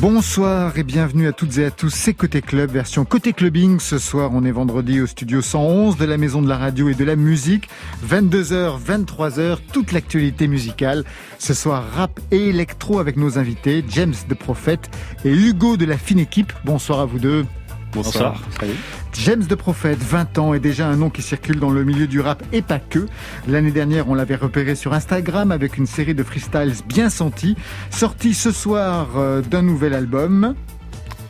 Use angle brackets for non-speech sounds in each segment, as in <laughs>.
Bonsoir et bienvenue à toutes et à tous. C'est Côté Club, version Côté Clubbing. Ce soir, on est vendredi au studio 111 de la Maison de la Radio et de la Musique. 22h, 23h, toute l'actualité musicale. Ce soir, rap et électro avec nos invités, James de Prophète et Hugo de la fine équipe. Bonsoir à vous deux. Bonsoir. James de Prophète, 20 ans, est déjà un nom qui circule dans le milieu du rap et pas que. L'année dernière, on l'avait repéré sur Instagram avec une série de freestyles bien sentis, sorti ce soir euh, d'un nouvel album.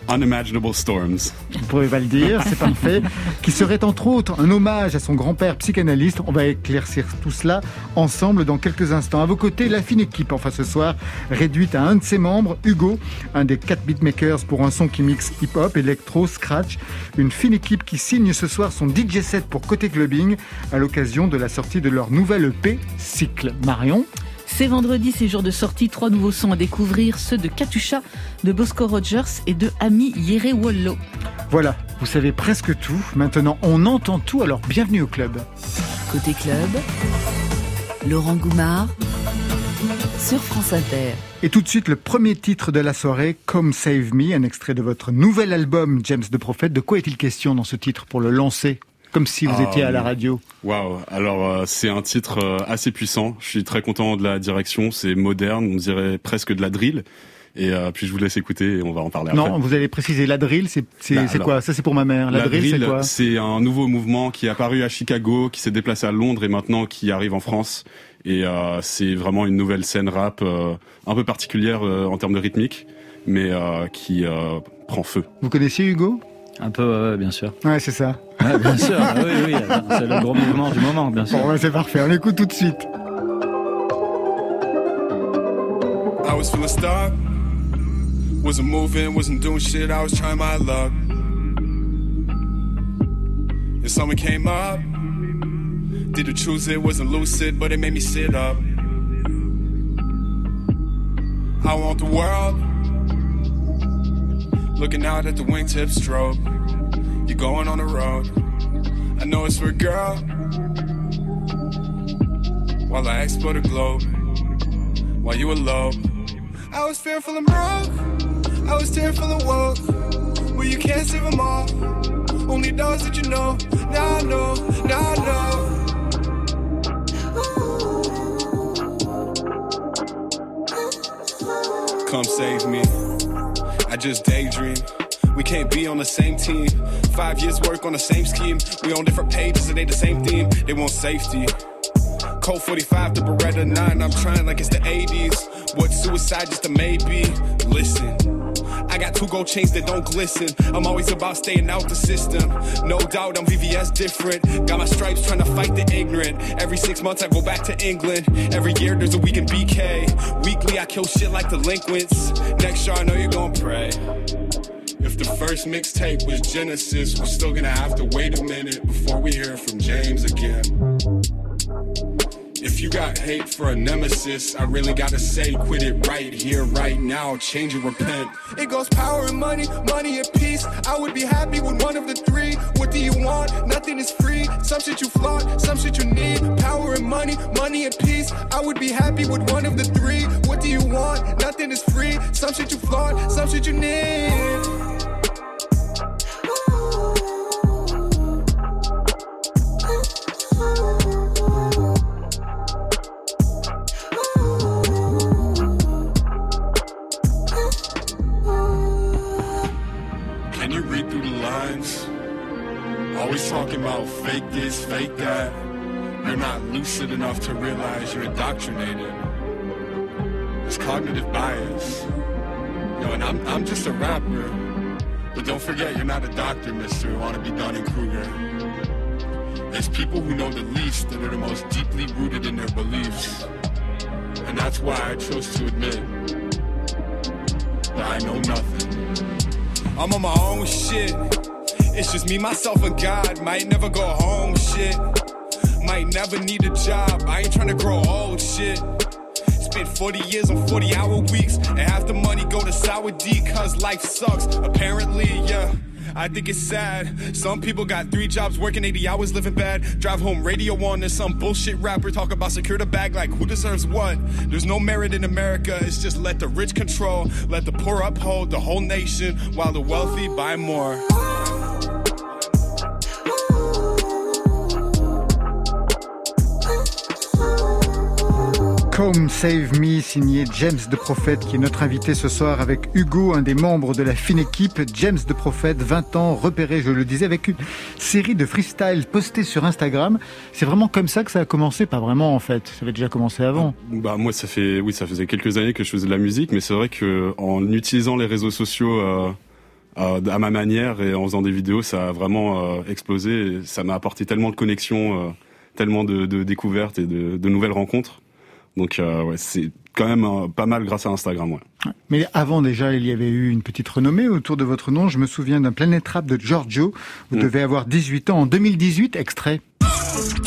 Unimaginable Storms. Vous pouvez pas le dire, c'est <laughs> parfait. Qui serait entre autres un hommage à son grand-père psychanalyste. On va éclaircir tout cela ensemble dans quelques instants. À vos côtés, la fine équipe, enfin ce soir, réduite à un de ses membres, Hugo, un des quatre beatmakers pour un son qui mixe hip-hop, électro, scratch. Une fine équipe qui signe ce soir son DJ set pour Côté Clubbing à l'occasion de la sortie de leur nouvelle EP, Cycle. Marion? C'est vendredi, c'est jour de sortie. Trois nouveaux sons à découvrir, ceux de Katusha, de Bosco Rogers et de Ami Yerewollo. Voilà, vous savez presque tout. Maintenant, on entend tout, alors bienvenue au club. Côté club, Laurent Goumard sur France Inter. Et tout de suite, le premier titre de la soirée, Come Save Me, un extrait de votre nouvel album, James de Prophète. De quoi est-il question dans ce titre pour le lancer comme si vous étiez à la radio. Waouh Alors euh, c'est un titre euh, assez puissant. Je suis très content de la direction. C'est moderne, on dirait presque de la drill. Et euh, puis je vous laisse écouter et on va en parler non, vous allez préciser la drill, c'est bah, quoi? Ça c'est pour ma mère. La, drill, c'est quoi? C'est un nouveau mouvement qui est apparu à Chicago, qui s'est déplacé à Londres et maintenant qui arrive en France. Et euh, c'est vraiment une nouvelle scène rap un peu particulière en termes de rythmique, mais qui prend feu. Vous connaissez Hugo? Un peu, bien sûr. Ouais, c'est ça. Ouais, bien sûr, oui, oui, c'est le gros mouvement du moment, bien sûr. Bon, c'est parfait, on écoute tout de suite. I was feeling stuck, wasn't moving, wasn't doing shit, I was trying my luck. And someone came up, didn't choose it, wasn't lucid, but it made me sit up. I want the world. Looking out at the wingtip stroke. You're going on the road. I know it's for a girl. While I explore the globe. While you alone. I was fearful and broke. I was tearful and woke. Well, you can't save them all. Only those that you know. Now I know. Now I know. Come save me. Just daydream. We can't be on the same team. Five years work on the same scheme. We on different pages and they the same theme. They want safety. Cold 45 to Beretta 9. I'm trying like it's the 80s. What suicide just a maybe? Listen. I got two gold chains that don't glisten. I'm always about staying out the system. No doubt I'm VVS different. Got my stripes trying to fight the ignorant. Every six months I go back to England. Every year there's a week in BK. Weekly I kill shit like delinquents. Next year I know you're gonna pray. If the first mixtape was Genesis, we're still gonna have to wait a minute before we hear from James again. You got hate for a nemesis, I really gotta say, quit it right here, right now, change and repent. It goes power and money, money and peace. I would be happy with one of the three. What do you want? Nothing is free. Some shit you flaunt, some shit you need. Power and money, money and peace. I would be happy with one of the three. What do you want? Nothing is free. Some shit you flaunt, some shit you need. Talking about fake this, fake that. You're not lucid enough to realize you're indoctrinated. It's cognitive bias. Yo, and I'm, I'm just a rapper. But don't forget, you're not a doctor, mister. You wanna be Dunning Kruger. It's people who know the least that are the most deeply rooted in their beliefs. And that's why I chose to admit that I know nothing. I'm on my own shit. It's just me, myself, and God. Might never go home, shit. Might never need a job. I ain't trying to grow old, shit. Spent 40 years on 40 hour weeks, and half the money go to sour D cause life sucks. Apparently, yeah. I think it's sad. Some people got three jobs, working 80 hours, living bad. Drive home, radio on, and some bullshit rapper talk about secure the bag like who deserves what. There's no merit in America, it's just let the rich control, let the poor uphold the whole nation while the wealthy buy more. Come Save Me, signé James de Prophète, qui est notre invité ce soir avec Hugo, un des membres de la fine équipe. James de Prophète, 20 ans, repéré, je le disais, avec une série de freestyle postés sur Instagram. C'est vraiment comme ça que ça a commencé Pas vraiment, en fait. Ça avait déjà commencé avant. Bah, moi, ça fait, oui, ça faisait quelques années que je faisais de la musique, mais c'est vrai que en utilisant les réseaux sociaux, euh, euh, à ma manière et en faisant des vidéos, ça a vraiment euh, explosé. Ça m'a apporté tellement de connexions, tellement de, découvertes et de nouvelles rencontres. Donc euh, ouais, c'est quand même euh, pas mal grâce à Instagram. Ouais. Mais avant déjà, il y avait eu une petite renommée autour de votre nom. Je me souviens d'un Planet Rap de Giorgio. Vous mm. devez avoir 18 ans en 2018, extrait.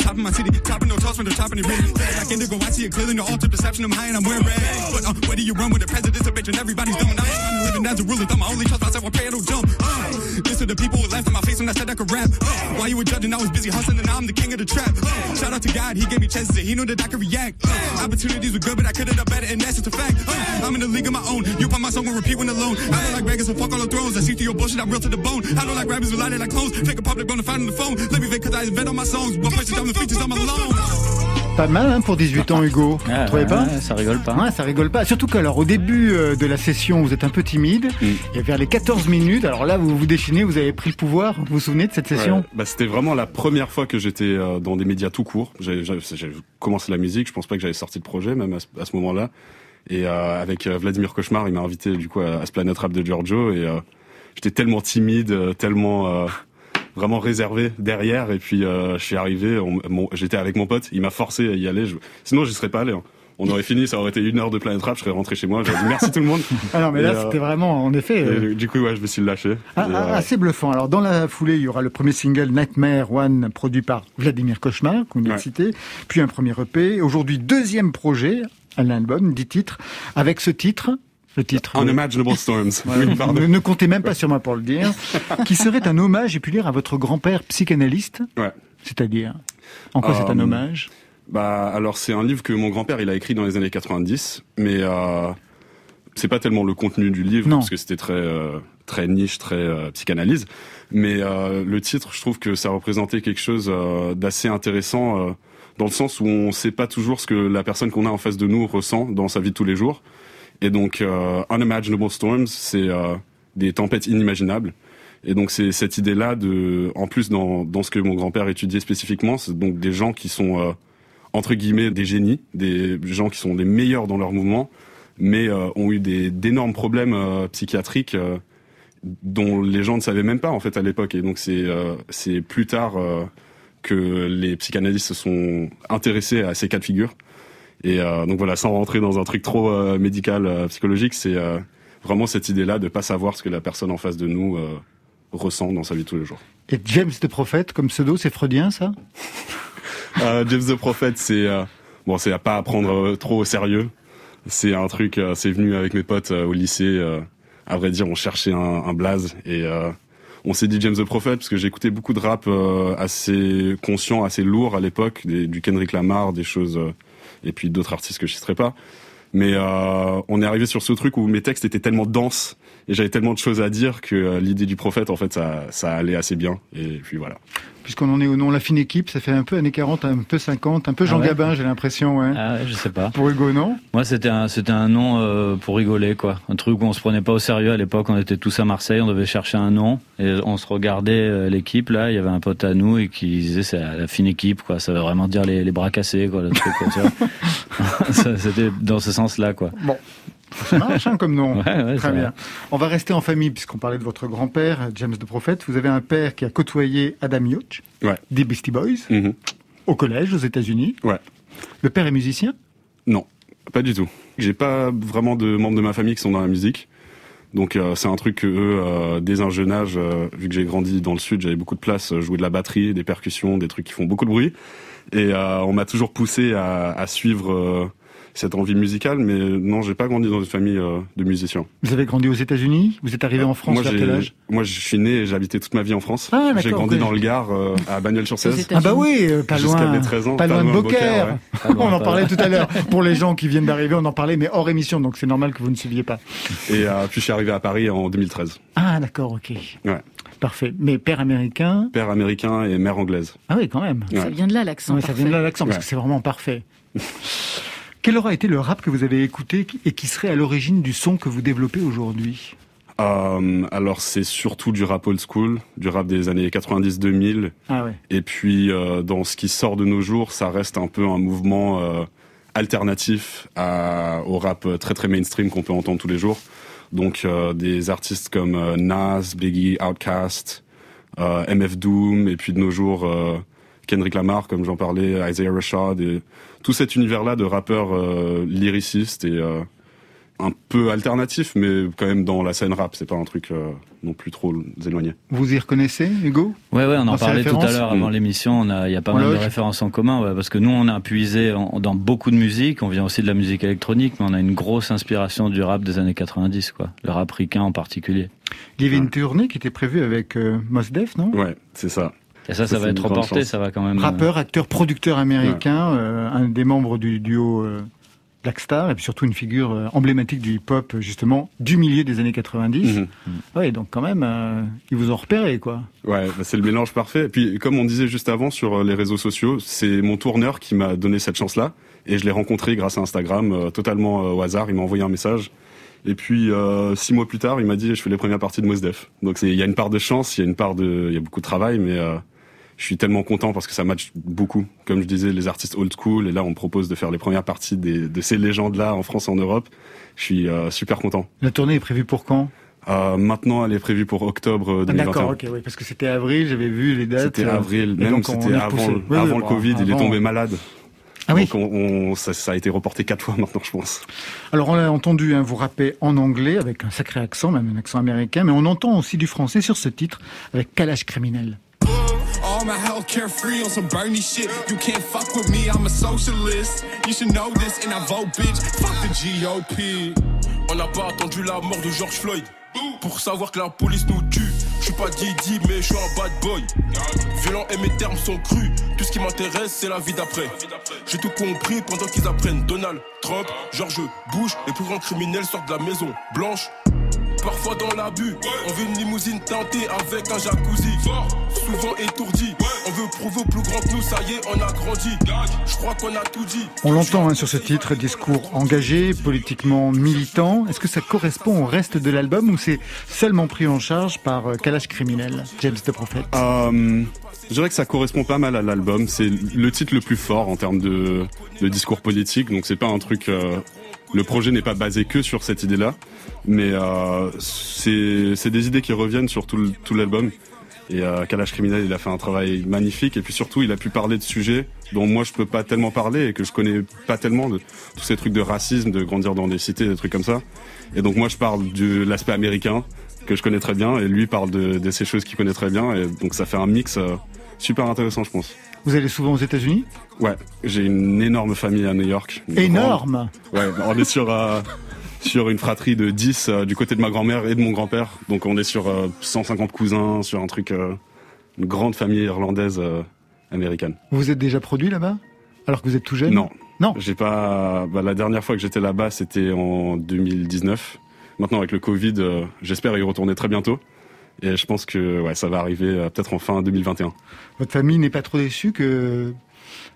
Top of my city, topping no toss from the top of the ring. Like indigo, I see it clearly, no alter perception. I'm high and I'm wearing red. But uh, whether you run with the president's a bitch and everybody's doing, I'm living as a rule of thumb. I only trust myself, I pray I jump. Uh, this to the people who laughed in my face when I said I could rap. Uh, while you were judging, I was busy hustling and now I'm the king of the trap. Uh, shout out to God, he gave me chances and he knew that I could react. Uh, opportunities were good, but I could have done better and that's just a fact. Uh, I'm in the league of my own. You put my song on repeat when alone. I don't like Vegas, so fuck all the thrones. I see through your bullshit, I'm real to the bone. I don't like rappers who lie like clones. Fake a public, gonna find on the phone. Let me fake cause I invent on my songs. But Pas mal hein, pour 18 ans, Hugo. Ah, trouvez pas Ça rigole pas. ça rigole pas. Surtout qu'alors au début euh, de la session, vous êtes un peu timide. Mm. Et vers les 14 minutes, alors là, vous vous déchaînez, vous avez pris le pouvoir. Vous vous souvenez de cette session bah, C'était vraiment la première fois que j'étais euh, dans des médias tout court. J'avais commencé la musique. Je pense pas que j'avais sorti le projet même à ce, moment-là. Et euh, avec Vladimir Cauchemar, il m'a invité du coup à, ce Planet Rap de Giorgio. Et j'étais tellement timide, tellement vraiment réservé derrière. Et puis euh, je suis arrivé, j'étais avec mon pote, il m'a forcé à y aller. Je... Sinon, j'y serais pas allé. Hein. On aurait fini, ça aurait été une heure de Planet Rap, je serais rentré chez moi, j'aurais dit merci tout le monde. <laughs> Alors, mais là, c'était vraiment, en effet. Euh, du coup, ouais, je me suis lâché. Ah, ah, assez bluffant. Alors, dans la foulée, il y aura le premier single Nightmare One, produit par Vladimir Cauchemar, qu'on a cité, puis un premier EP. Aujourd'hui, deuxième projet, un album, dix titres, avec ce titre, le titre. Unimaginable Storms. <laughs> ne, comptez même pas sur moi pour le dire. <laughs> qui serait un hommage, j'ai pu lire, à votre grand-père psychanalyste. Ouais. C'est-à-dire En quoi c'est un euh, hommage Bah, alors c'est un livre que mon grand-père il a écrit dans les années 90, mais euh, c'est pas tellement le contenu du livre parce que c'était très euh, très niche, très euh, psychanalyse. Mais le titre, je trouve que ça représentait quelque chose d'assez intéressant dans le sens où on sait pas toujours ce que la personne qu'on a en face de nous ressent dans sa vie de tous les jours. Et donc, euh, Unimaginable Storms, c'est euh, des tempêtes inimaginables. Et donc c'est cette idée-là en plus dans, ce que mon grand-père étudiait spécifiquement, c'est donc des gens qui sont euh, entre guillemets des génies, des gens qui sont les meilleurs dans leur mouvement, mais ont eu d'énormes problèmes psychiatriques dont les gens ne savaient même pas en fait à l'époque. Et donc c'est c'est plus tard que les psychanalystes se sont intéressés à ces cas de figure. Et euh, donc voilà, sans rentrer dans un truc trop euh, médical, euh, psychologique, c'est vraiment cette idée-là de pas savoir ce que la personne en face de nous ressent dans sa vie de tous les jours. Et James the Prophet, comme pseudo, c'est freudien ça? James the Prophet, c'est bon, c'est à pas à prendre trop au sérieux. C'est un truc, c'est venu avec mes potes au lycée. à vrai dire, on cherchait un, un blaze et on s'est dit James the Prophet parce que j'écoutais beaucoup de rap assez conscient, assez lourd à l'époque, du Kendrick Lamar, des choses et puis d'autres artistes que je citerai pas. Mais euh, on est arrivé sur ce truc où mes textes étaient tellement denses et j'avais tellement de choses à dire que euh, l'idée du prophète, en fait, ça, ça allait assez bien. Et puis voilà puisqu'on en est au nom La Fine Équipe, ça fait un peu années 40, un peu 50, un peu Jean ah Gabin, j'ai l'impression. Ouais. Ah je sais pas. Pour Hugo, non? Moi, c'était un, c'était un nom euh, pour rigoler, quoi. Un truc où on se prenait pas au sérieux à l'époque. On était tous à Marseille, on devait chercher un nom et on se regardait euh, l'équipe là. Il y avait un pote à nous et qui disait c'est la Fine Équipe, quoi. Ça veut vraiment dire les, les bras cassés, quoi, le truc. <laughs> <laughs> c'était dans ce sens-là, quoi. Bon, ça marche hein, comme nom. <laughs> Très bien. On va rester en famille puisqu'on parlait de votre grand-père, James de Prophète. Vous avez un père qui a côtoyé Adam Yoch, des Beastie Boys, mm-hmm. au collège aux États-Unis. Ouais. Le père est musicien? Non, pas du tout. J'ai pas vraiment de membres de ma famille qui sont dans la musique. Donc euh, c'est un truc que eux, euh, dès un jeune âge, euh, vu que j'ai grandi dans le sud, j'avais beaucoup de place, jouer de la batterie, des percussions, des trucs qui font beaucoup de bruit. Et on m'a toujours poussé à, à suivre cette envie musicale, mais non, j'ai pas grandi dans une famille euh, de musiciens. Vous avez grandi aux États-Unis? Vous êtes arrivé en France moi, vers quel âge? Moi, je suis né et j'ai habité toute ma vie en France. Ah, j'ai grandi dans le Gard, euh, à Bagnols-sur-Cèze. Ah bah oui, euh, pas loin. Jusqu'à 13 ans. Pas, loin de Beaucaire. Ouais. <laughs> on en parlait tout à l'heure. Pour les gens qui viennent d'arriver, on en parlait, mais hors émission, donc c'est normal que vous ne suiviez pas. Et puis je suis arrivé à Paris en 2013. Ah d'accord, ok. Ouais. Parfait. Mais père américain? Père américain et mère anglaise. Ah oui, quand même. Ça vient de là l'accent. Ouais, ça vient de là l'accent, parce que c'est vraiment parfait. <laughs> Quel aura été le rap que vous avez écouté et qui serait à l'origine du son que vous développez aujourd'hui euh, alors c'est surtout du rap old school, du rap des années 90-2000. Ah ouais. Et puis euh, dans ce qui sort de nos jours, ça reste un peu un mouvement euh, alternatif à, au rap très très mainstream qu'on peut entendre tous les jours. Donc euh, des artistes comme euh, Nas, Biggie, Outkast, euh, MF Doom, et puis de nos jours Kendrick Lamar, comme j'en parlais, Isaiah Rashad, et tout cet univers-là de rappeurs lyricistes et un peu alternatif, mais quand même dans la scène rap. C'est pas un truc euh, non plus trop éloigné. Vous y reconnaissez, Hugo? Ouais, ouais, on en parlait tout à l'heure avant l'émission. Il y a pas mal de références en commun, ouais, parce que nous, on a puisé dans beaucoup de musique. On vient aussi de la musique électronique, mais on a une grosse inspiration du rap des années 90, quoi. Le rap ricain en particulier. Il y avait une tournée qui était prévue avec euh, Mos Def, non? Ouais, c'est ça. Et ça, ça, va être reporté, ça va quand même. Rappeur, acteur, producteur américain, euh, un des membres du duo Black Star et puis surtout une figure euh, emblématique du hip-hop justement du milieu des années 90. Mhm. Ouais, donc quand même, euh, ils vous ont repéré quoi. Ouais, bah, c'est le mélange parfait. Et puis comme on disait juste avant sur euh, les réseaux sociaux, c'est mon tourneur qui m'a donné cette chance-là et je l'ai rencontré grâce à Instagram, totalement au hasard. Il m'a envoyé un message. Et puis six mois plus tard, il m'a dit je fais les premières parties de Mosdef. Donc il y a une part de chance, il y a une part de, il y a beaucoup de travail, mais je suis tellement content parce que ça match beaucoup. Comme je disais, les artistes old school, et là on me propose de faire les premières parties de ces légendes-là en France et en Europe. Je suis euh, super content. La tournée est prévue pour quand? Euh, maintenant, elle est prévue pour octobre 2021. Ah, D'accord, ok, oui, parce que c'était avril, j'avais vu les dates. C'était avril, même c'était avant, avant le Covid, il est tombé malade. Ah oui. Donc on, ça, ça, a été reporté quatre fois <laughs> maintenant, je pense. Alors on a entendu hein, vous rapper en anglais avec un sacré accent, même un accent américain, mais on entend aussi du français sur ce titre avec Calage criminel. Carefree on some Bernie shit. You can't fuck with me, I'm a socialist. You should know this, and I vote bitch. Fuck the GOP. On n'a pas attendu la mort de George Floyd. Pour savoir que la police nous tue, je suis pas Didi mais je suis un bad boy. Violent et mes termes sont crus. Tout ce qui m'intéresse c'est la vie d'après. J'ai tout compris pendant qu'ils apprennent Donald Trump, George Bush, les plus grands criminels sortent de la maison blanche parfois dans l'abus. On veut une limousine teintée avec un jacuzzi. Souvent étourdi. On veut prouver au plus grand que nous, ça y est, on a grandi. Je crois qu'on a tout dit. On l'entend hein, sur ce titre, discours engagé, politiquement militant. Est-ce que ça correspond au reste de l'album ou c'est seulement pris en charge par euh, Kalash Criminel, James the Prophet? Euh, Je dirais que ça correspond pas mal à l'album. C'est le titre le plus fort en termes de, de discours politique, donc c'est pas un truc. Euh, le projet n'est pas basé que sur cette idée-là, mais euh, c'est des idées qui reviennent sur tout l'album. Et euh, Kalash Criminel, il a fait un travail magnifique. Et puis surtout, il a pu parler de sujets dont moi je peux pas tellement parler et que je connais pas tellement tous ces trucs de racisme, de grandir dans des cités, des trucs comme ça. Et donc moi je parle de l'aspect américain que je connais très bien et lui parle de, de ces choses qu'il connaît très bien. Et donc ça fait un mix euh, super intéressant, je pense. Vous allez souvent aux États-Unis? Ouais, j'ai une énorme famille à New York. Énorme Ouais, on est sur, euh, sur une fratrie de 10 euh, du côté de ma grand-mère et de mon grand-père. Donc on est sur 150 euh, cousins, sur un truc, une grande famille irlandaise américaine. Vous êtes déjà produit là-bas? Alors que vous êtes tout jeune? Non. Non J'ai pas. Bah, la dernière fois que j'étais là-bas, c'était en 2019. Maintenant, avec le Covid, j'espère y retourner très bientôt. Et je pense que ouais, ça va arriver euh, peut-être en fin 2021. Votre famille n'est pas trop déçue que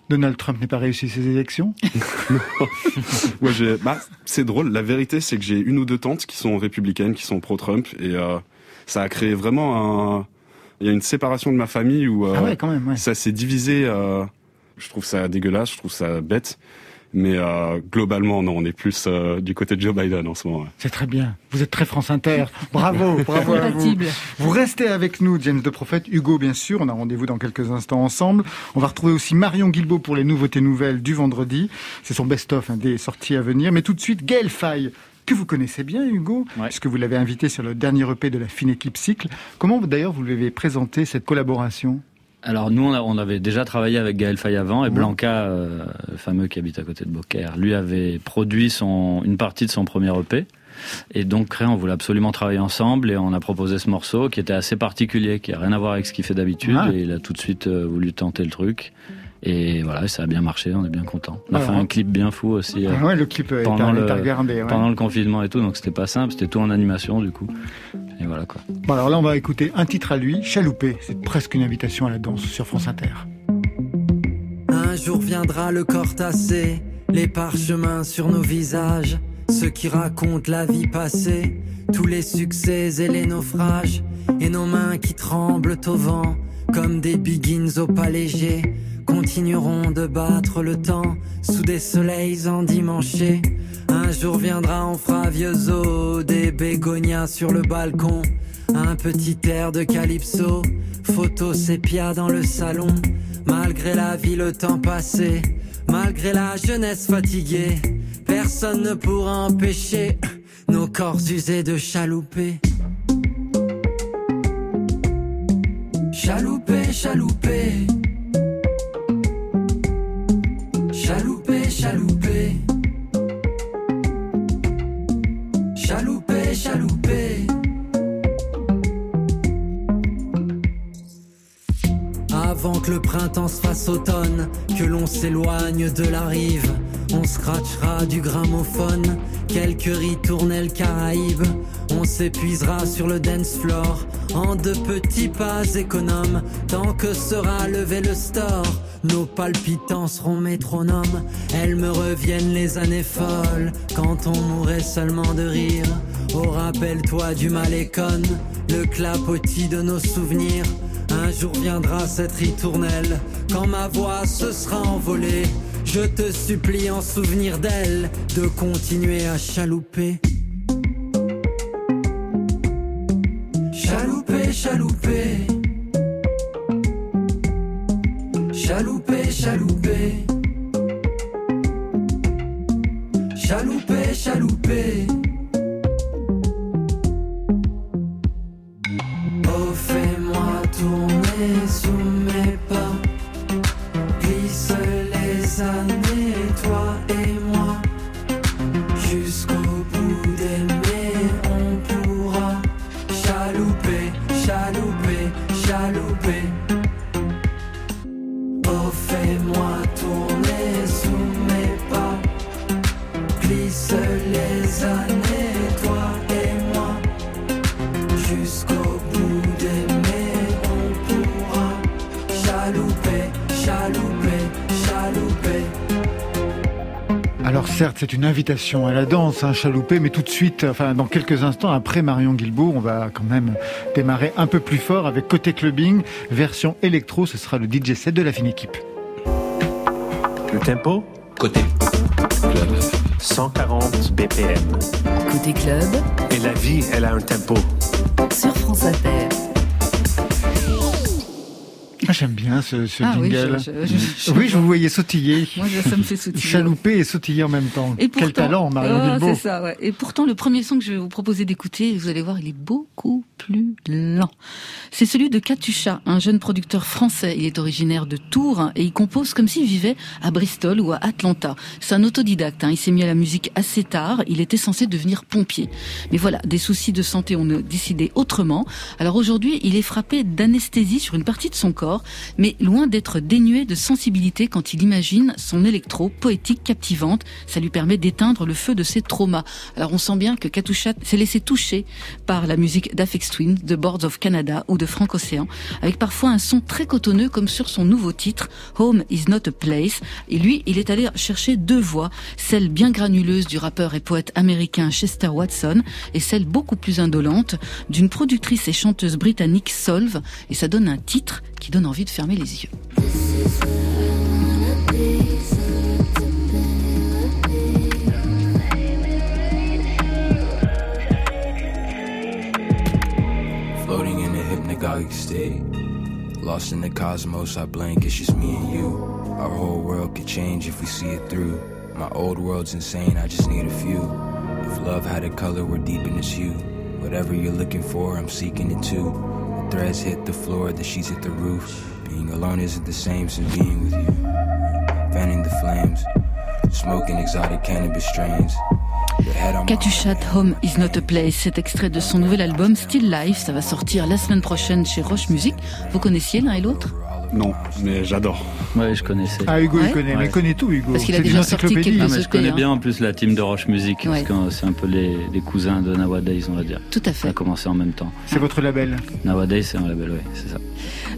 Donald Trump n'ait pas réussi ses élections <laughs> ouais, bah, C'est drôle. La vérité, c'est que j'ai une ou deux tantes qui sont républicaines, qui sont pro-Trump. Et euh, ça a créé vraiment un... Il y a une séparation de ma famille où euh, ah ouais, quand même, ouais. ça s'est divisé. Euh, je trouve ça dégueulasse, je trouve ça bête. Mais euh, globalement, non, on est plus euh, du côté de Joe Biden en ce moment. C'est très bien. Vous êtes très France Inter. <laughs> Bravo, bravo à vous. Vous restez avec nous, James de Prophète, Hugo bien sûr. On a rendez-vous dans quelques instants ensemble. On va retrouver aussi Marion Guilbault pour les nouveautés nouvelles du vendredi. C'est son best-of hein, des sorties à venir. Mais tout de suite, Gaël Faye que vous connaissez bien, Hugo, puisque vous l'avez invité sur le dernier EP de la fine équipe Cycle. Comment d'ailleurs vous lui avez présenté cette collaboration? Alors nous, on, avait déjà travaillé avec Gaël Fay avant et Blanca, euh, le fameux qui habite à côté de Beaucaire, lui avait produit son, une partie de son premier EP. Et donc, on voulait absolument travailler ensemble et on a proposé ce morceau qui était assez particulier, qui a rien à voir avec ce qu'il fait d'habitude. Ah. Et il a tout de suite euh, voulu tenter le truc. Et voilà, ça a bien marché, on est bien content. On a fait un clip bien fou aussi. Ah ouais, le clip pendant, le, regardé, pendant le confinement et tout, donc c'était pas simple, c'était tout en animation du coup. Et voilà quoi. Bon alors là, on va écouter un titre à lui, Chaloupé. C'est presque une invitation à la danse sur France Inter. Un jour viendra le corps tassé, les parchemins sur nos visages, ceux qui racontent la vie passée, tous les succès et les naufrages, et nos mains qui tremblent au vent, comme des biggins au pas léger continueront de battre le temps sous des soleils endimanchés. Un jour viendra, on fera vieux os, des bégonias sur le balcon, un petit air de calypso, photo sépia dans le salon. Malgré la vie, le temps passé, malgré la jeunesse fatiguée, personne ne pourra empêcher nos corps usés de chalouper. Chalouper, chalouper. Chaloupé, chaloupé. Chaloupé, chaloupé. Avant que le printemps se fasse automne, que l'on s'éloigne de la rive, on scratchera du gramophone, quelques ritournelles caraïbes, on s'épuisera sur le dance floor en de petits pas économes, tant que sera levé le store. Nos palpitants seront métronomes, elles me reviennent les années folles, quand on mourrait seulement de rire. Oh, rappelle-toi du malécon, le clapotis de nos souvenirs. Un jour viendra cette ritournelle, quand ma voix se sera envolée. Je te supplie en souvenir d'elle, de continuer à chalouper. Chalouper, chalouper. Chalouper, chalouper. C'est une invitation à la danse, un chaloupé, mais tout de suite, enfin, dans quelques instants, après Marion Guilbault, on va quand même démarrer un peu plus fort avec Côté Clubbing, version électro, ce sera le DJ set de la fine équipe. Le tempo? Côté club. 140 BPM. Côté club. Et la vie, elle a un tempo. Sur France Inter. Ah, j'aime bien ce, ce ah, jingle. Oui je, vous voyais sautiller. Moi, ça me fait sautiller. Chalouper et sautiller en même temps. Et Quel talent, Marion oh, C'est ça, ouais. Et pourtant, le premier son que je vais vous proposer d'écouter, vous allez voir, il est beaucoup plus lent. C'est celui de Katusha, un jeune producteur français. Il est originaire de Tours et il compose comme s'il vivait à Bristol ou à Atlanta. C'est un autodidacte. Hein. Il s'est mis à la musique assez tard. Il était censé devenir pompier. Mais voilà, des soucis de santé ont décidé autrement. Alors aujourd'hui, il est frappé d'anesthésie sur une partie de son corps mais loin d'être dénué de sensibilité quand il imagine son électro poétique captivante. Ça lui permet d'éteindre le feu de ses traumas. Alors on sent bien que Katusha s'est laissé toucher par la musique d'Afex Twin, de Boards of Canada ou de Frank Océan, avec parfois un son très cotonneux comme sur son nouveau titre, Home is not a place. Et lui, il est allé chercher deux voix, celle bien granuleuse du rappeur et poète américain Chester Watson et celle beaucoup plus indolente d'une productrice et chanteuse britannique Solve. Et ça donne un titre qui donne envie de fermer les yeux. Floating in a hypnagogic state. Lost in the cosmos, I blink, it's just me and you. Our whole world could change if we see it through. My old world's insane, I just need a few. If love had a color, we're deep in its hue. Whatever you're looking for, I'm seeking it too. Threads hit the floor, the sheets hit the roof. Being alone isn't the same as being with you. Fanning the flames, smoking exotic cannabis strains. Katushat Home is not a place, cet extrait de son nouvel album Still Life, ça va sortir la semaine prochaine chez Roche Music. Vous connaissiez l'un et l'autre? Non, mais j'adore. Ouais, je connaissais. Ah, Hugo, Ouais. il connaît, mais il connaît tout, Hugo. Parce qu'il a déjà sorti quelques Ah, mais je connais hein. bien en plus la team de Roche Music, Ouais. parce que c'est un peu les, les cousins de Nowadays, on va dire. Tout à Ça a fait. commencé en même temps. C'est votre label. Nowadays, c'est un label, ouais, c'est ça.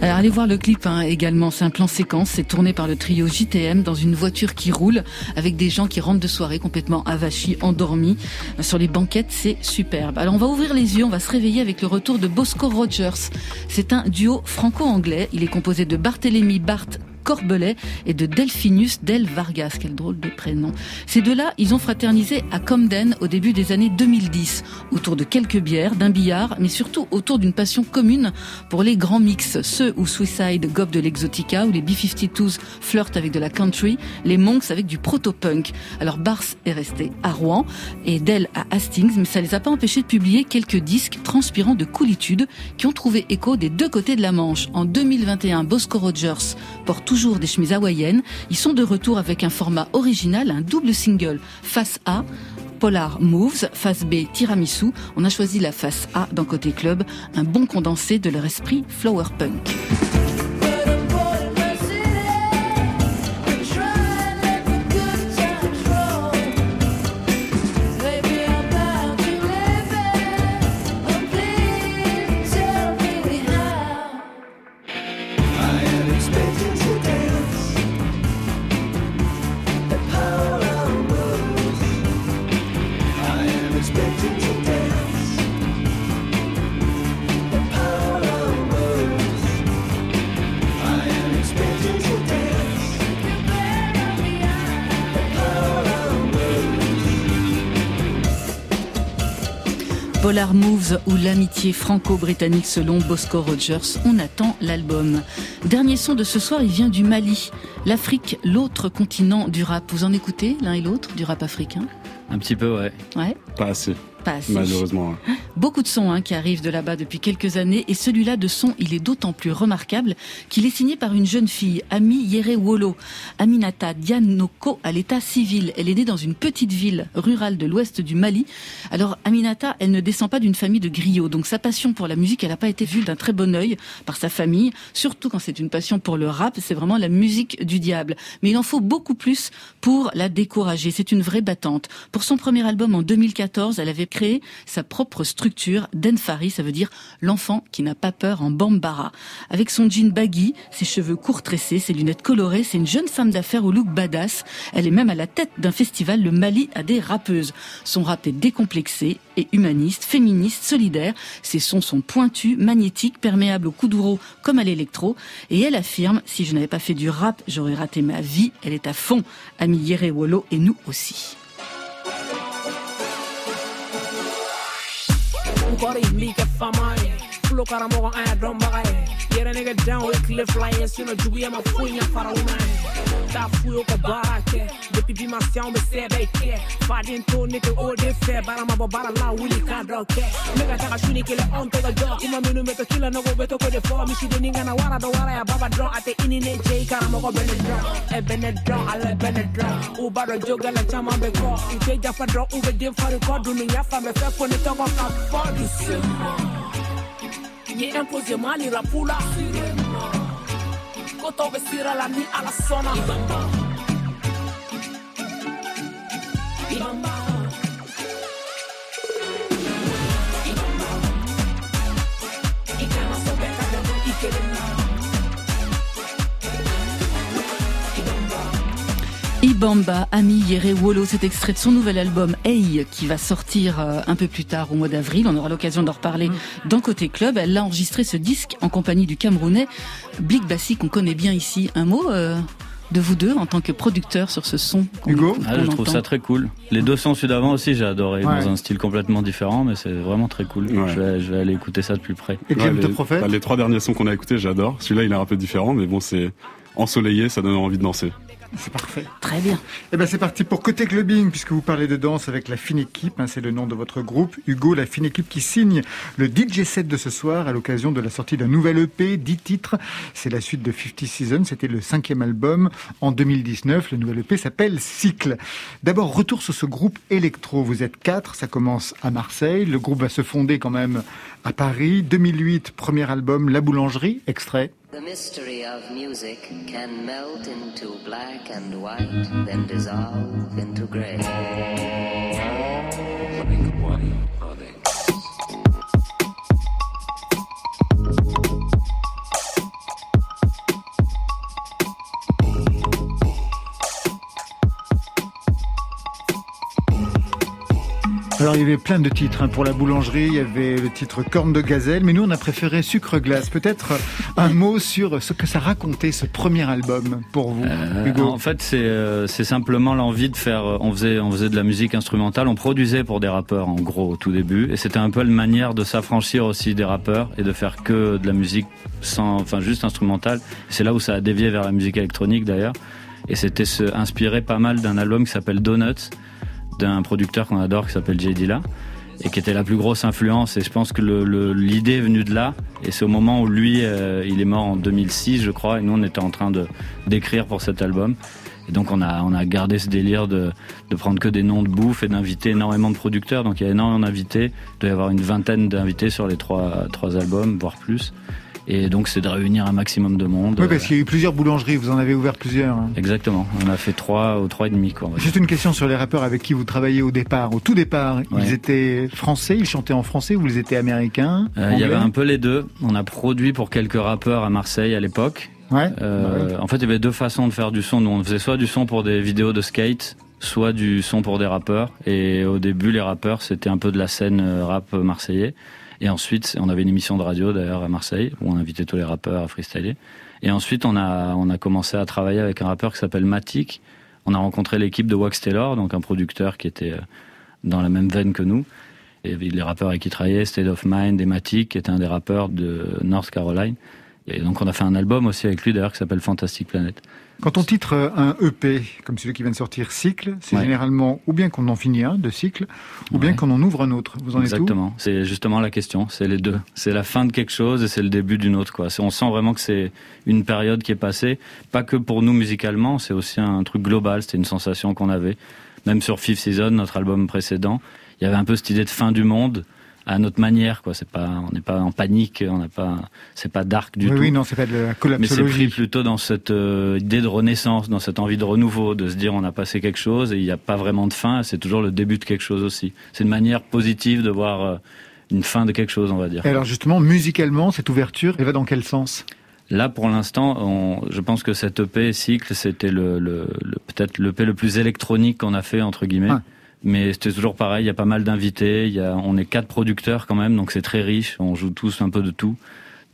Alors allez voir le clip hein, également, c'est un plan séquence, c'est tourné par le trio JTM dans une voiture qui roule avec des gens qui rentrent de soirée complètement avachis, endormis sur les banquettes, c'est superbe. Alors on va ouvrir les yeux, on va se réveiller avec le retour de Bosco Rogers. C'est un duo franco-anglais, il est composé de Barthélemy Bart Corbelet et de Delphinus Del Vargas. Quel drôle de prénom. Ces deux-là, ils ont fraternisé à Comden au début des années 2010, autour de quelques bières, d'un billard, mais surtout autour d'une passion commune pour les grands mix, ceux où Suicide gobe de l'exotica, où les B-52s flirtent avec de la country, les Monks avec du proto-punk. Alors Bars est resté à Rouen et Del à Hastings, mais ça les a pas empêchés de publier quelques disques transpirant de coolitude qui ont trouvé écho des deux côtés de la Manche. En 2021, Bosco Rogers porte toujours des chemises hawaïennes. Ils sont de retour avec un format original, un double single, face A. Polar Moves, face B Tiramisu. On a choisi la face A dans Côté Club, un bon condensé de leur esprit flower punk. Polar Moves ou l'amitié franco-britannique selon Bosco Rogers. On attend l'album. Dernier son de ce soir, il vient du Mali. L'Afrique, l'autre continent du rap. Vous en écoutez l'un et l'autre du rap africain? Un petit peu, ouais. Ouais, Pas assez, pas assez. malheureusement. hein. Beaucoup de sons hein, qui arrivent de là-bas depuis quelques années et celui-là de son, il est d'autant plus remarquable qu'il est signé par une jeune fille, Ami Yere Wolo. Aminata Dianoko à l'état civil. Elle est née dans une petite ville rurale de l'ouest du Mali. Alors Aminata, elle ne descend pas d'une famille de griots, donc sa passion pour la musique, elle n'a pas été vue d'un très bon œil par sa famille, surtout quand c'est une passion pour le rap, c'est vraiment la musique du diable. Mais il en faut beaucoup plus pour la décourager. C'est une vraie battante. Pour son premier album en 2014, elle avait créé sa propre structure, Denfari, ça veut dire l'enfant qui n'a pas peur en bambara. Avec son jean baggy, ses cheveux courts tressés, ses lunettes colorées, c'est une jeune femme d'affaires au look badass. Elle est même à la tête d'un festival, le Mali a des rappeuses. Son rap est décomplexé et humaniste, féministe, solidaire. Ses sons sont pointus, magnétiques, perméables au kuduro comme à l'électro. Et elle affirme, si je n'avais pas fait du rap, j'aurais raté ma vie. Elle est à fond. Ami Yere Wolo et nous aussi. koori lii kë famaay lu karamogo aya dɔnbaga ye yeah, that nigga down with Cliff Lyons, you know, Julia Mafunha para o man. Tá fui eu com barraque, the pipi macião me sebe que. Fadin to nigga o de fe, bara ma bobara la wili kadro ke. Nigga taka shuni kele on to the dog, uma minu meto kila no go beto ko de form, shi de ninga na wara do wara ya baba draw at the ini ne jay kana mo go bene draw. E bene draw, ale bene draw. U bara joga la chama be ko. Ite jafa draw u be de faru ko, dunia fa me fe ko ni to ko ka fa du sima yenye impoze mali la pula kotobe sirala ni ala sona Ibamba. Ibamba. Ibamba, Ami Yere Wolo, cet extrait de son nouvel album Hey, qui va sortir euh, un peu plus tard au mois d'avril. On aura l'occasion d'en reparler dans Côté Club. Elle a enregistré ce disque en compagnie du Camerounais Blik Bassi, qu'on connaît bien ici. Un mot euh, de vous deux en tant que producteur sur ce son Hugo Ah, je trouve entend. ça très cool. Les deux sons d'avant aussi, j'ai adoré, Ouais. dans un style complètement différent, mais c'est vraiment très cool. Ouais. Je, vais, je vais aller écouter ça de plus près. Et Clem Ouais, les, Prophète bah, les trois derniers sons qu'on a écoutés, j'adore. Celui-là, il est un peu différent, mais bon, c'est ensoleillé, ça donne envie de danser. C'est parfait. Très bien. Eh ben c'est parti pour côté clubbing puisque vous parlez de danse avec la fine équipe. Hein, c'est le nom de votre groupe. Hugo, la fine équipe qui signe le DJ set de ce soir à l'occasion de la sortie d'un nouvel EP, 10 titres. C'est la suite de 50 Seasons. C'était le cinquième album en 2019. Le nouvel EP s'appelle Cycle. D'abord, retour sur ce groupe électro. Vous êtes quatre. Ça commence à Marseille. Le groupe va se fonder quand même à Paris. 2008, premier album, La Boulangerie, extrait. The mystery of music can melt into black and white, then dissolve into gray. Alors il y avait plein de titres hein. pour la boulangerie, il y avait le titre Corne de gazelle, mais nous on a préféré Sucre glace. Peut-être un mot sur ce que ça racontait ce premier album pour vous, euh, Hugo. En fait, c'est euh, c'est simplement l'envie de faire. Euh, on faisait on faisait de la musique instrumentale, on produisait pour des rappeurs en gros au tout début, et c'était un peu une manière de s'affranchir aussi des rappeurs et de faire que de la musique sans, enfin juste instrumentale. C'est là où ça a dévié vers la musique électronique d'ailleurs, et c'était se inspirer pas mal d'un album qui s'appelle Donuts d'un producteur qu'on adore qui s'appelle Jay Dilla et qui était la plus grosse influence. Et je pense que l'idée est venue de là. Et c'est au moment où lui, euh, il est mort en 2006, je crois, et nous on était en train de d'écrire pour cet album. Et donc on a on a gardé ce délire de de prendre que des noms de bouffe et d'inviter énormément de producteurs. Donc il y a énormément d'invités. Il doit y avoir une vingtaine d'invités sur les trois trois albums, voire plus. Et donc, c'est de réunir un maximum de monde. Oui, parce qu'il y a eu plusieurs boulangeries. Vous en avez ouvert plusieurs. Hein. Exactement. On a fait trois ou trois et demi, quoi. Juste une question sur les rappeurs avec qui vous travaillez au départ. Au tout départ, ils étaient français, ils chantaient en français ou ils étaient américains euh, Il y avait un peu les deux. On a produit pour quelques rappeurs à Marseille à l'époque. Ouais. Euh, En fait, il y avait deux façons de faire du son. Nous, on faisait soit du son pour des vidéos de skate, soit du son pour des rappeurs. Et au début, les rappeurs, c'était un peu de la scène euh, rap marseillais. Et ensuite, on avait une émission de radio d'ailleurs à Marseille où on invitait tous les rappeurs à freestyler. Et ensuite, on a, on a commencé à travailler avec un rappeur qui s'appelle Matic. On a rencontré l'équipe de Wax Taylor, donc un producteur qui était euh, dans la même veine que nous. Et les rappeurs avec qui il travaillait, State of Mind et Matic, qui était un des rappeurs de North Caroline. Et donc on a fait un album aussi avec lui d'ailleurs qui s'appelle Fantastic Planet. Quand on titre un EP, comme celui qui vient de sortir, cycle, c'est généralement ou bien qu'on en finit un de cycle, ou bien qu'on en ouvre un autre. Vous en Exactement. C'est justement la question. C'est les deux. C'est la fin de quelque chose et c'est le début d'une autre. Quoi. On sent vraiment que c'est une période qui est passée. Pas que pour nous musicalement, c'est aussi un truc global. C'était une sensation qu'on avait. Même sur Fifth Season, notre album précédent, il y avait un peu cette idée de fin du monde à notre manière quoi. C'est pas on n'est pas en panique on n'a pas c'est pas dark du tout oui non c'est pas de la collapsologie. Mais c'est plutôt dans cette euh, idée de renaissance dans cette envie de renouveau de se dire on a passé quelque chose et il n'y a pas vraiment de fin c'est toujours le début de quelque chose aussi. C'est une manière positive de voir euh, une fin de quelque chose on va dire. Et alors justement musicalement cette ouverture elle va dans quel sens? Là, pour l'instant, je pense que cet EP cycle, c'était le, le, le peut-être l'EP le plus électronique qu'on a fait entre guillemets. Ah mais c'était toujours pareil. Il y a pas mal d'invités. Il y a, on est quatre producteurs quand même, donc c'est très riche. On joue tous un peu de tout,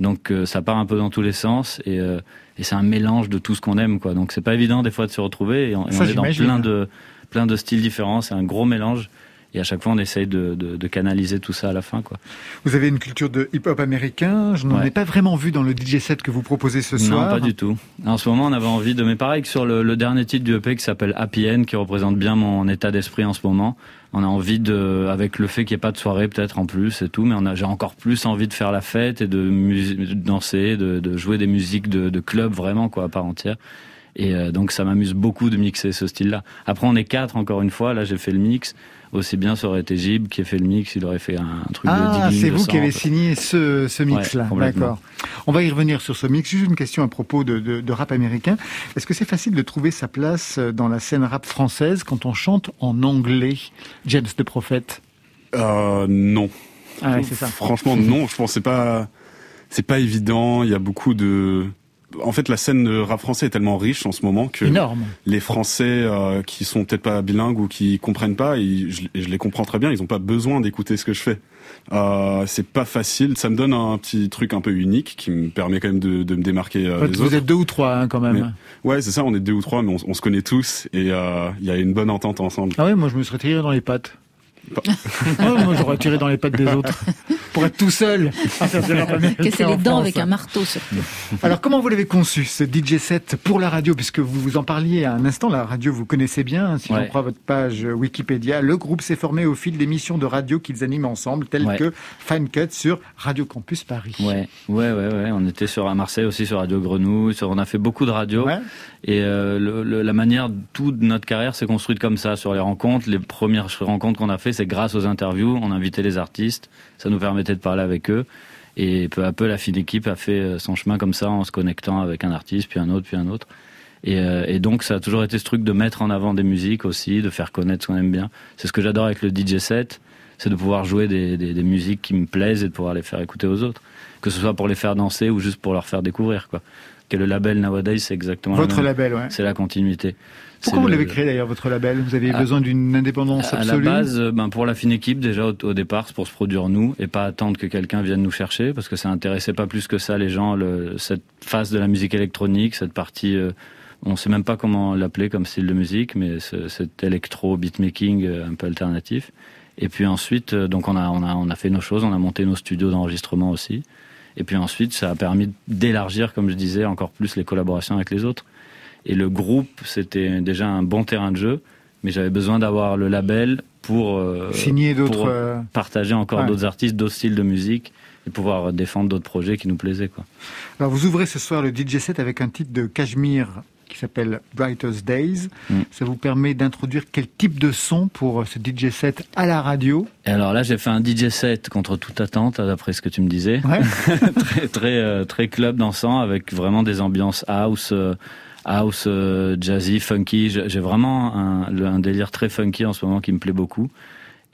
donc euh, ça part un peu dans tous les sens et, euh, et c'est un mélange de tout ce qu'on aime, quoi. Donc c'est pas évident des fois de se retrouver. Et on, est dans plein de plein de styles différents. C'est un gros mélange. Et à chaque fois, on essaye de, de, de, canaliser tout ça à la fin. Quoi. Vous avez une culture de hip-hop américain. Je n'en ai pas vraiment vu dans le DJ set que vous proposez ce soir. Non, pas du tout. En ce moment, on avait envie de... Mais pareil que sur le, le dernier titre du EP qui s'appelle Happy End, qui représente bien mon état d'esprit en ce moment. On a envie de, avec le fait qu'il n'y ait pas de soirée peut-être en plus et tout, mais on a, j'ai encore plus envie de faire la fête et de, de danser, de, jouer des musiques de, de club vraiment quoi à part entière. Et euh, donc ça m'amuse beaucoup de mixer ce style-là. Après on est quatre encore une fois. Là j'ai fait le mix aussi bien ça aurait été Gib qui a fait le mix, il aurait fait un truc ah, de c'est vous qui avez signé ce, ce mix-là. D'accord. On va y revenir sur ce mix. Juste une question à propos de, de, de rap américain. Est-ce que c'est facile de trouver sa place dans la scène rap française quand on chante en anglais, James de Prophète euh, Non. Ah, c'est ça. Franchement, non. Je pense pas. C'est pas évident. Il y a beaucoup de en fait, la scène rap français est tellement riche en ce moment que les Français euh, qui sont peut-être pas bilingues ou qui comprennent pas, je, les comprends très bien, ils ont pas besoin d'écouter ce que je fais. Euh, c'est pas facile, ça me donne un petit truc un peu unique qui me permet quand même de, de me démarquer euh, Vous êtes deux ou trois hein, quand même. ouais, c'est ça, on est deux ou trois, mais on, on se connaît tous et il y a une bonne entente ensemble. Ah ouais, moi je me serais tiré dans les pattes. Moi j'aurais tiré dans les pattes des autres. pour être tout seul à faire américain Casser les dents avec un marteau surtout. Alors comment vous l'avez conçu ce DJ set pour la radio? Puisque vous vous en parliez à un instant la radio vous connaissez bien hein, si Ouais. j'en crois votre page Wikipédia le groupe s'est formé au fil d'émissions de radio qu'ils animent ensemble telles Ouais. que Fine Cut sur Radio Campus Paris. Ouais, ouais, ouais, ouais. On était sur à Marseille aussi sur Radio Grenouille. Sur, on a fait beaucoup de radio. Et euh, le- le- la manière, toute notre carrière s'est construite comme ça sur les rencontres. Les premières rencontres qu'on a fait, c'est grâce aux interviews. On invitait les artistes. Ça nous permettait de parler avec eux. Et peu à peu, la fine équipe a fait euh, son chemin comme ça, en se connectant avec un artiste, puis un autre, puis un autre. Et, euh, et donc, ça a toujours été ce truc de mettre en avant des musiques aussi, de faire connaître ce qu'on aime bien. C'est ce que j'adore avec le DJ set, c'est de pouvoir jouer des, des, des musiques qui me plaisent et de pouvoir les faire écouter aux autres. Que ce soit pour les faire danser ou juste pour leur faire découvrir, quoi. Que le label Nowadays, c'est exactement la Votre même- label, ouais. C'est la continuité. Pourquoi vous le- l'avez créé d'ailleurs votre label? Vous avez À- besoin d'une indépendance à la absolue? base, euh, ben pour la fine équipe, déjà au, au départ, c'est pour se produire nous et pas attendre que quelqu'un vienne nous chercher parce que ça intéressait pas plus que ça les gens, le, cette phase de la musique électronique, cette partie, euh, on sait même pas comment l'appeler comme style de musique, mais ce- cet électro beatmaking euh, un peu alternatif. Et puis ensuite, donc on a, on a, on a fait nos choses, on a monté nos studios d'enregistrement aussi. Et puis ensuite, ça a permis d'élargir, comme je disais, encore plus les collaborations avec les autres. Et le groupe, c'était déjà un bon terrain de jeu, mais j'avais besoin d'avoir le label pour euh, Signer d'autres, pour euh, partager encore ouais. d'autres artistes, d'autres styles de musique et pouvoir défendre d'autres projets qui nous plaisaient quoi. Alors vous ouvrez ce soir le DJ set avec un titre de Cashmere qui s'appelle Brightest Days. Mm. Ça vous permet d'introduire quel type de son pour euh, ce DJ set à la radio Et alors là, j'ai fait un DJ set contre toute attente, d'après ce que tu me disais. <laughs> très très euh, très club dansant avec vraiment des ambiances house, euh, house jazzy, funky. J'ai vraiment un délire très funky en ce moment qui me plaît beaucoup.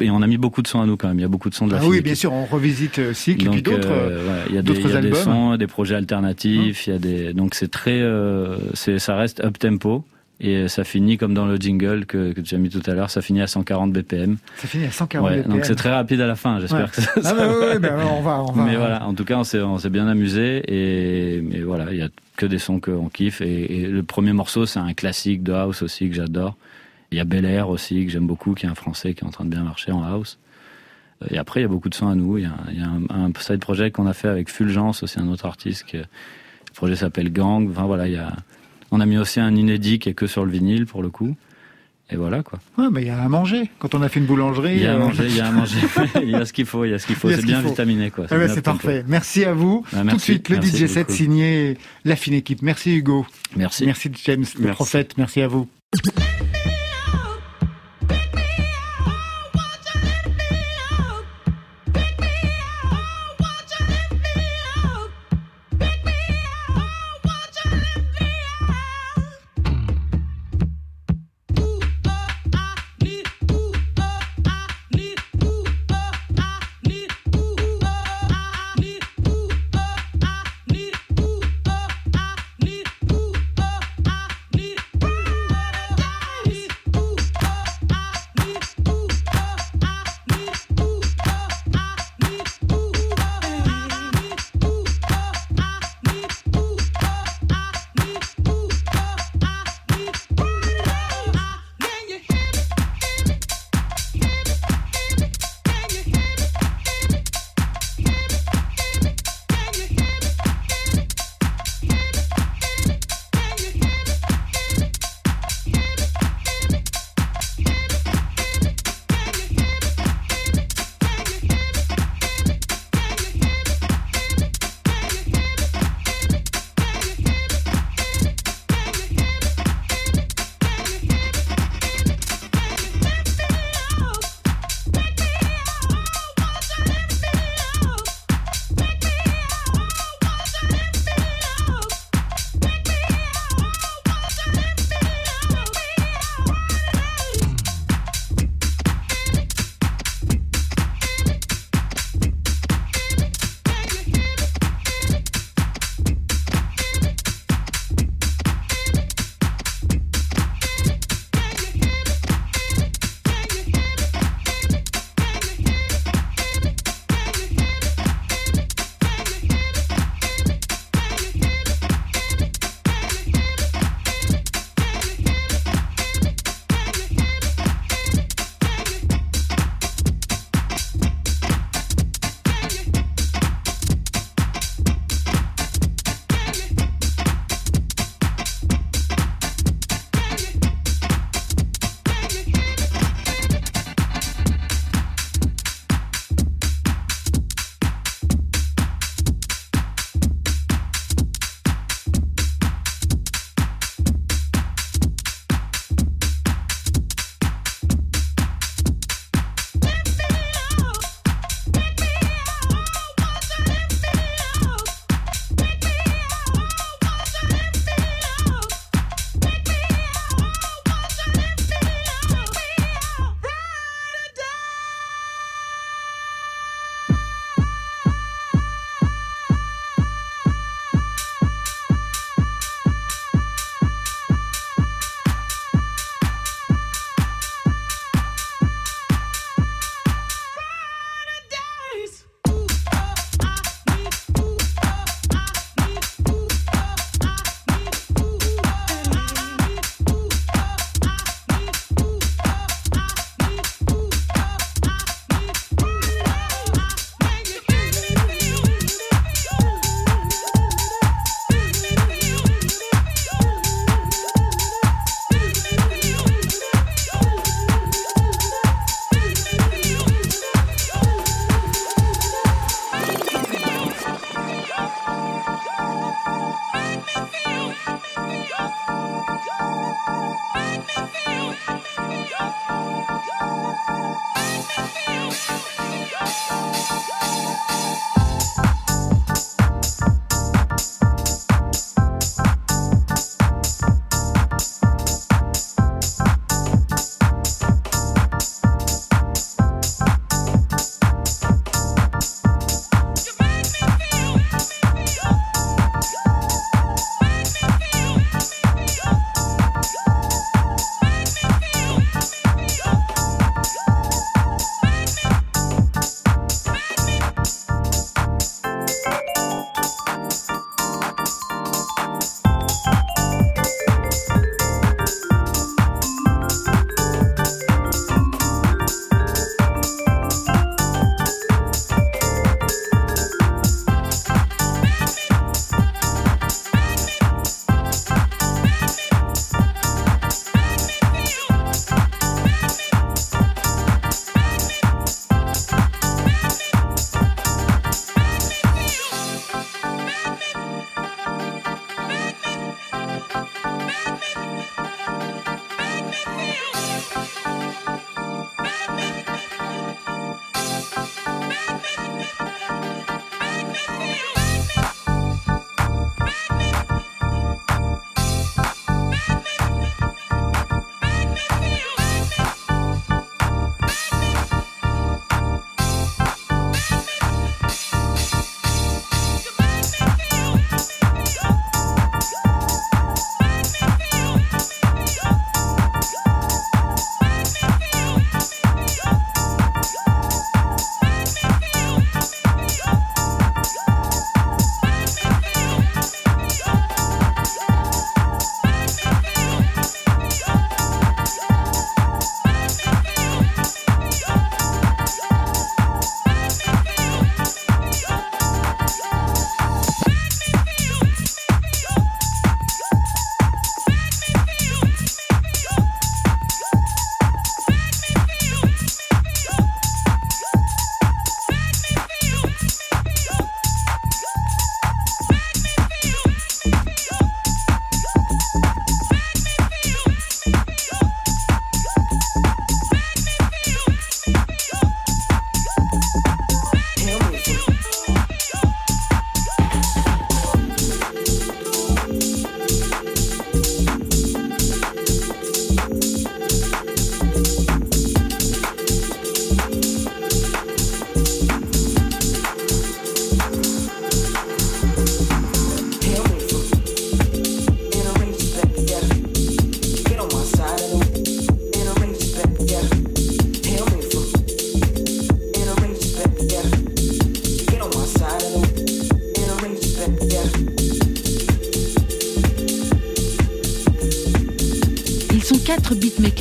Et on a mis beaucoup de sons à nous quand même. Il y a beaucoup de sons de la Ah oui, bien sûr, on revisite euh, Cycle et puis d'autres euh, euh, ouais, il y a des, y d'autres a des sons, des projets alternatifs, il y a des donc c'est très euh, c'est ça reste up tempo et ça finit comme dans le jingle que, que tu as mis tout à l'heure, ça finit à 140 BPM. Ça finit à 140 Ouais, BPM. donc c'est très rapide à la fin, j'espère Ouais. que ça, Ah ça bah va. ouais, <laughs> bah, on va- on va- Mais voilà, en tout cas, on s'est on s'est bien amusé et mais voilà, il y a que des sons qu'on kiffe et, et le premier morceau, c'est un classique de house aussi que j'adore. Il y a Bel Air aussi que j'aime beaucoup, qui est un français qui est en train de bien marcher en house. Et après, il y a beaucoup de sons à nous. Il y a, il y a un, un side project qu'on a fait avec Fulgence, aussi un autre artiste. Qui, le projet s'appelle Gang. Enfin voilà, il y a, on a mis aussi un inédit qui est que sur le vinyle pour le coup. Et voilà quoi. Ouais, mais il y a à manger. Quand on a fait une boulangerie. Il y a à euh, manger, il y a à manger. il y a ce qu'il faut, il y a ce qu'il faut. C'est ce bien faut. vitaminé quoi. Ah ouais, c'est parfait. Merci à vous. Bah, Tout de suite, le merci DJ set beaucoup. signé La Fine Équipe. Merci Hugo. Merci. Merci James, le Merci. prophète. Merci à vous.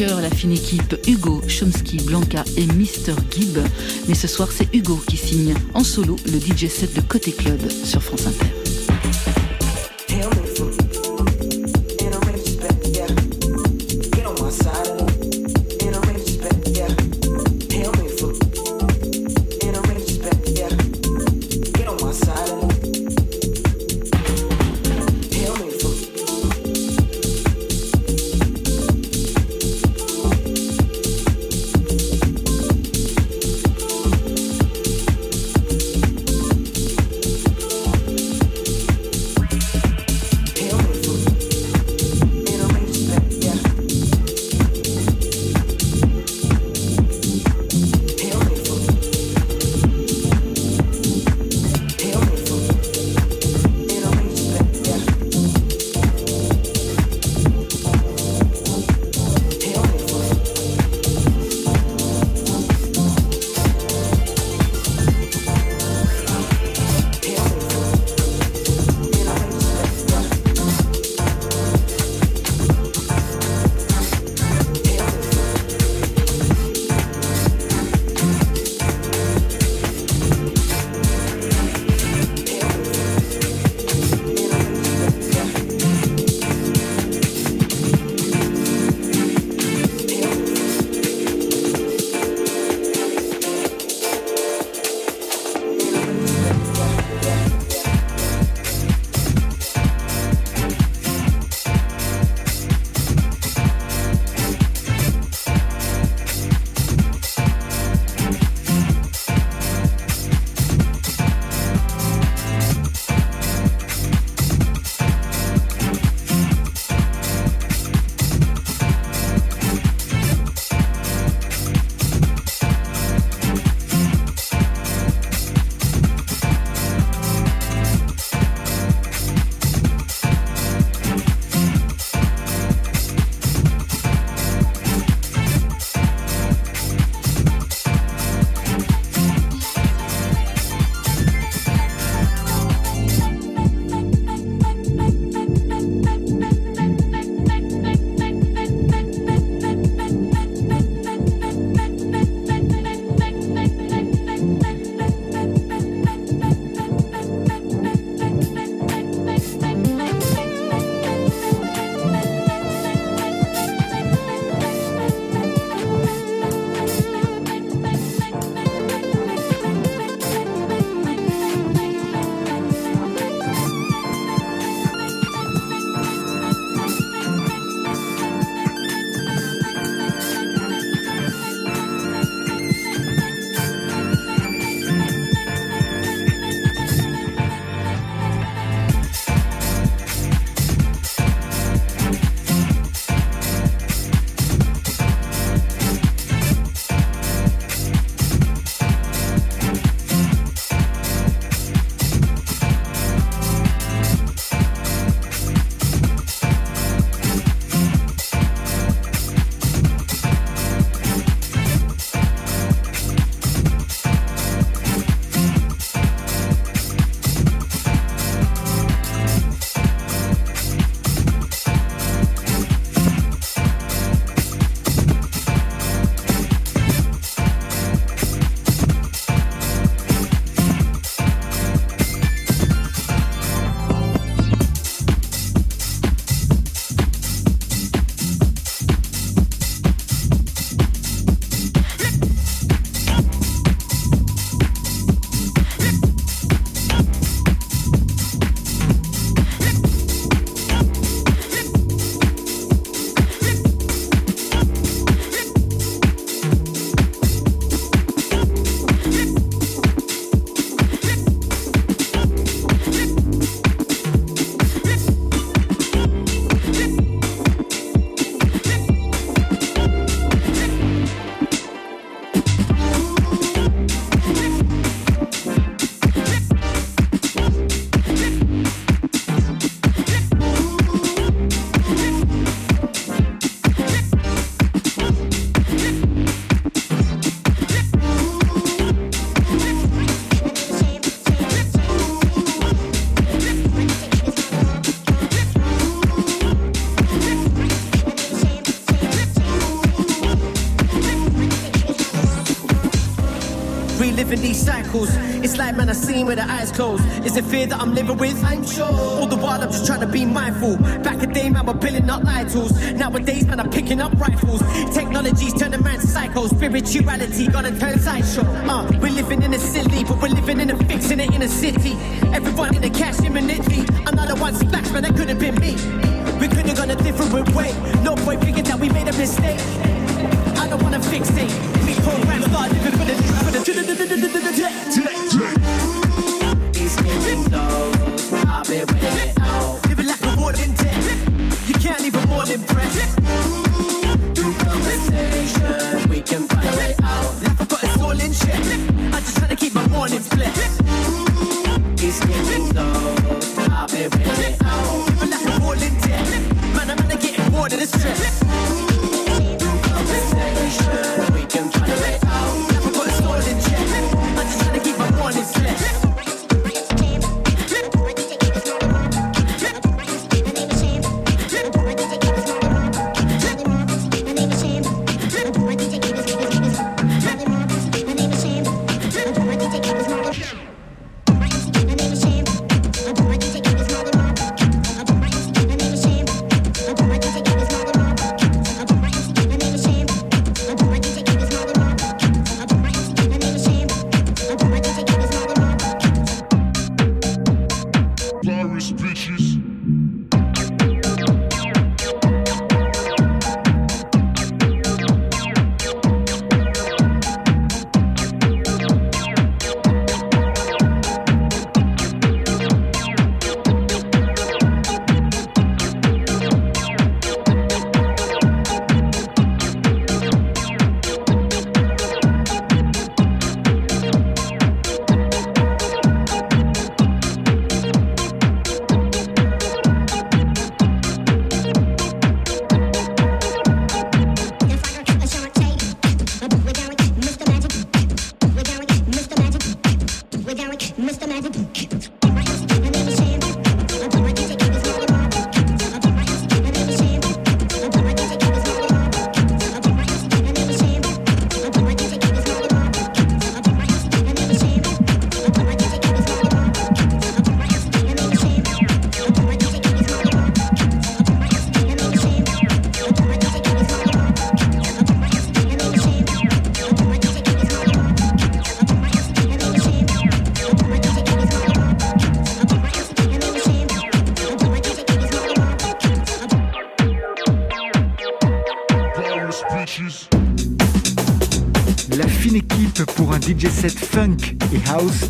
La fine équipe Hugo, Chomsky, Blanca et Mr. Gibb. Mais ce soir, c'est Hugo qui signe en solo le DJ set de Côté Club sur France Inter. It's like, man, I seen with the eyes closed. Is it fear that I'm living with? I'm sure. All the while, I'm just trying to be mindful. Back a day, man, we're building up idols. Nowadays, man, I'm picking up rifles. Technology's turning man psycho. Spirituality gonna turn sideshow. Uh, we're living in a city, but we're living in a fix in it in a city. Everyone in the cash imminently. Another one splash, man, that could have been me. We could have gone a different way. No boy figured that we made a mistake. I don't wanna fixate. We program start These I've been waiting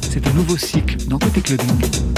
c'est un nouveau cycle dans Côté Clubbing.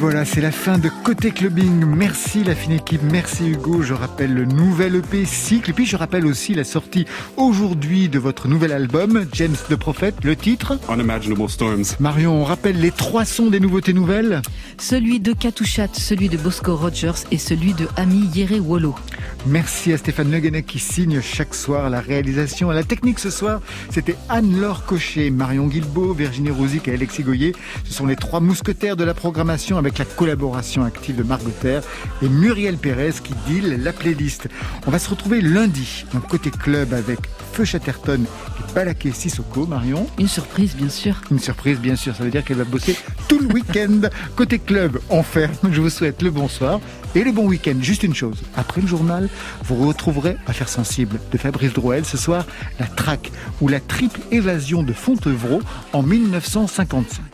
Voilà, c'est la fin de Côté Clubbing. Merci la fine équipe, merci Hugo. Je rappelle le nouvel EP Cycle. Et puis je rappelle aussi la sortie aujourd'hui de votre nouvel album, James the Prophet, le titre? Unimaginable Storms. Marion, on rappelle les trois sons des nouveautés nouvelles Celui de Katouchat, celui de Bosco Rogers et celui de Ami Yere Wolo. Merci à Stéphane Le qui signe chaque soir la réalisation. À la technique ce soir, c'était Anne-Laure Cochet, Marion Guilbeault, Virginie Rosic et Alexis Goyer. Ce sont les trois mousquetaires de la programmation avec la collaboration active de Margot Terre et Muriel Pérez qui deal la playlist. On va se retrouver lundi dans Côté Club avec Feu Chatterton et Balaké Sissoko, Marion. Une surprise, bien sûr. Une surprise, bien sûr. Ça veut dire qu'elle va bosser tout le week-end. Côté Club, on ferme. Je vous souhaite le bonsoir et le bon week-end. Juste une chose. Après le journal, vous retrouverez Affaires sensibles de Fabrice Drouel ce soir, la traque ou la triple évasion de Fontevraud en 1955.